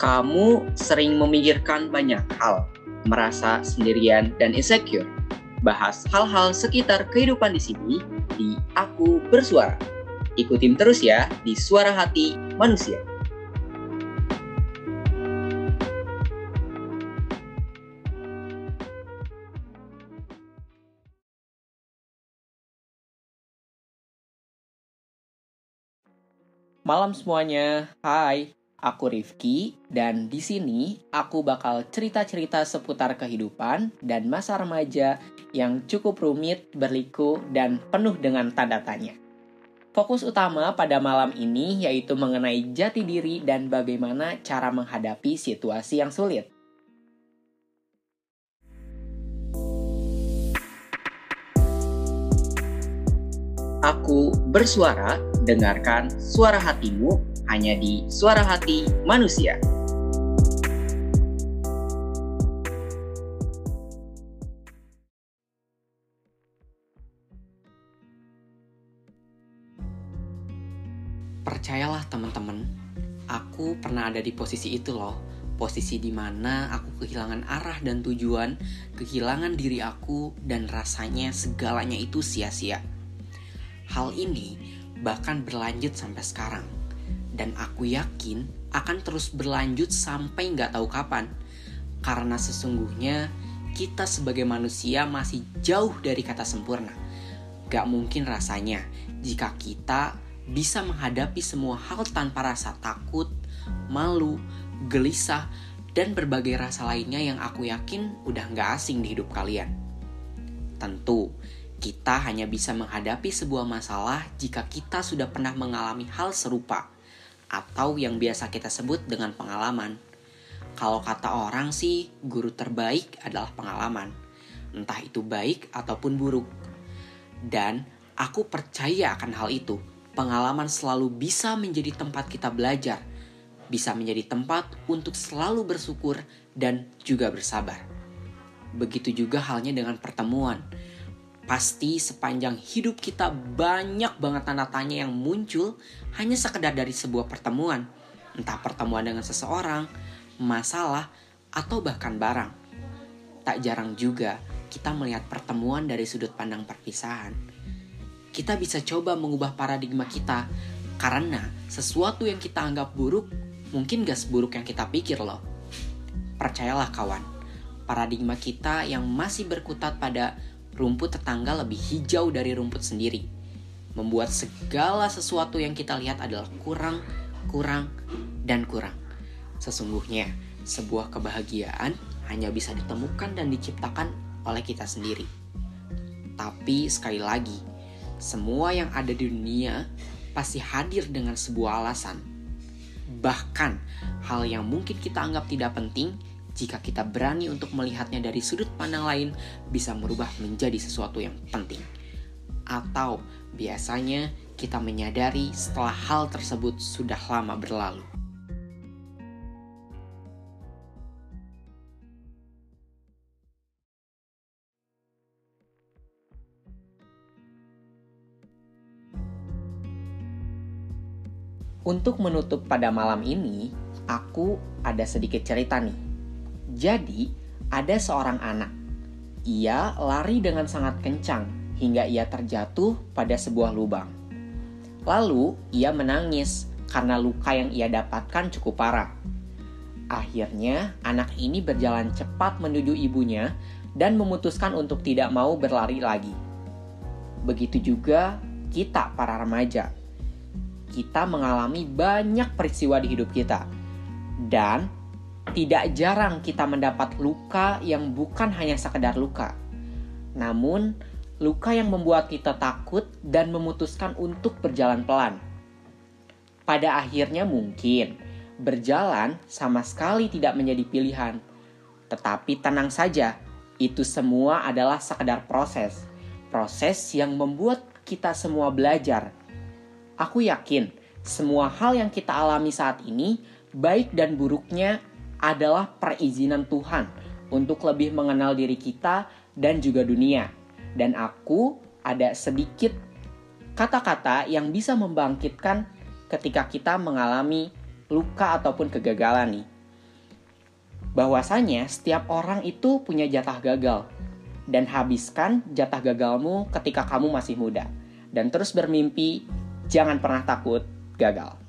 Kamu sering memikirkan banyak hal, merasa sendirian dan insecure. Bahas hal-hal sekitar kehidupan di sini di Aku Bersuara. Ikutin terus ya di Suara Hati Manusia. Malam semuanya, hai. Aku Rifki dan di sini aku bakal cerita-cerita seputar kehidupan dan masa remaja yang cukup rumit, berliku, dan penuh dengan tanda tanya. Fokus utama pada malam ini yaitu mengenai jati diri dan bagaimana cara menghadapi situasi yang sulit. Aku bersuara, dengarkan suara hatimu hanya di Suara Hati Manusia. Percayalah teman-teman, aku pernah ada di posisi itu loh. Posisi di mana aku kehilangan arah dan tujuan, kehilangan diri aku, dan rasanya segalanya itu sia-sia Hal ini bahkan berlanjut sampai sekarang. Dan aku yakin akan terus berlanjut sampai nggak tahu kapan. Karena sesungguhnya kita sebagai manusia masih jauh dari kata sempurna. Gak mungkin rasanya jika kita bisa menghadapi semua hal tanpa rasa takut, malu, gelisah, dan berbagai rasa lainnya yang aku yakin udah gak asing di hidup kalian. Tentu, kita hanya bisa menghadapi sebuah masalah jika kita sudah pernah mengalami hal serupa, atau yang biasa kita sebut dengan pengalaman. Kalau kata orang sih, guru terbaik adalah pengalaman, entah itu baik ataupun buruk. Dan aku percaya akan hal itu. Pengalaman selalu bisa menjadi tempat kita belajar, bisa menjadi tempat untuk selalu bersyukur dan juga bersabar. Begitu juga halnya dengan pertemuan Pasti sepanjang hidup kita banyak banget tanda tanya yang muncul hanya sekedar dari sebuah pertemuan. Entah pertemuan dengan seseorang, masalah, atau bahkan barang. Tak jarang juga kita melihat pertemuan dari sudut pandang perpisahan. Kita bisa coba mengubah paradigma kita karena sesuatu yang kita anggap buruk mungkin gak seburuk yang kita pikir loh. Percayalah kawan, paradigma kita yang masih berkutat pada rumput tetangga lebih hijau dari rumput sendiri. Membuat segala sesuatu yang kita lihat adalah kurang, kurang, dan kurang. Sesungguhnya, sebuah kebahagiaan hanya bisa ditemukan dan diciptakan oleh kita sendiri. Tapi sekali lagi, semua yang ada di dunia pasti hadir dengan sebuah alasan. Bahkan hal yang mungkin kita anggap tidak penting jika kita berani untuk melihatnya dari sudut pandang lain, bisa merubah menjadi sesuatu yang penting. Atau biasanya kita menyadari setelah hal tersebut sudah lama berlalu. Untuk menutup pada malam ini, aku ada sedikit cerita nih jadi, ada seorang anak. Ia lari dengan sangat kencang hingga ia terjatuh pada sebuah lubang. Lalu, ia menangis karena luka yang ia dapatkan cukup parah. Akhirnya, anak ini berjalan cepat menuju ibunya dan memutuskan untuk tidak mau berlari lagi. Begitu juga kita, para remaja. Kita mengalami banyak peristiwa di hidup kita, dan tidak jarang kita mendapat luka yang bukan hanya sekedar luka, namun luka yang membuat kita takut dan memutuskan untuk berjalan pelan. Pada akhirnya, mungkin berjalan sama sekali tidak menjadi pilihan, tetapi tenang saja, itu semua adalah sekedar proses, proses yang membuat kita semua belajar. Aku yakin semua hal yang kita alami saat ini, baik dan buruknya, adalah perizinan Tuhan untuk lebih mengenal diri kita dan juga dunia. Dan aku ada sedikit kata-kata yang bisa membangkitkan ketika kita mengalami luka ataupun kegagalan nih. bahwasanya setiap orang itu punya jatah gagal dan habiskan jatah gagalmu ketika kamu masih muda dan terus bermimpi jangan pernah takut gagal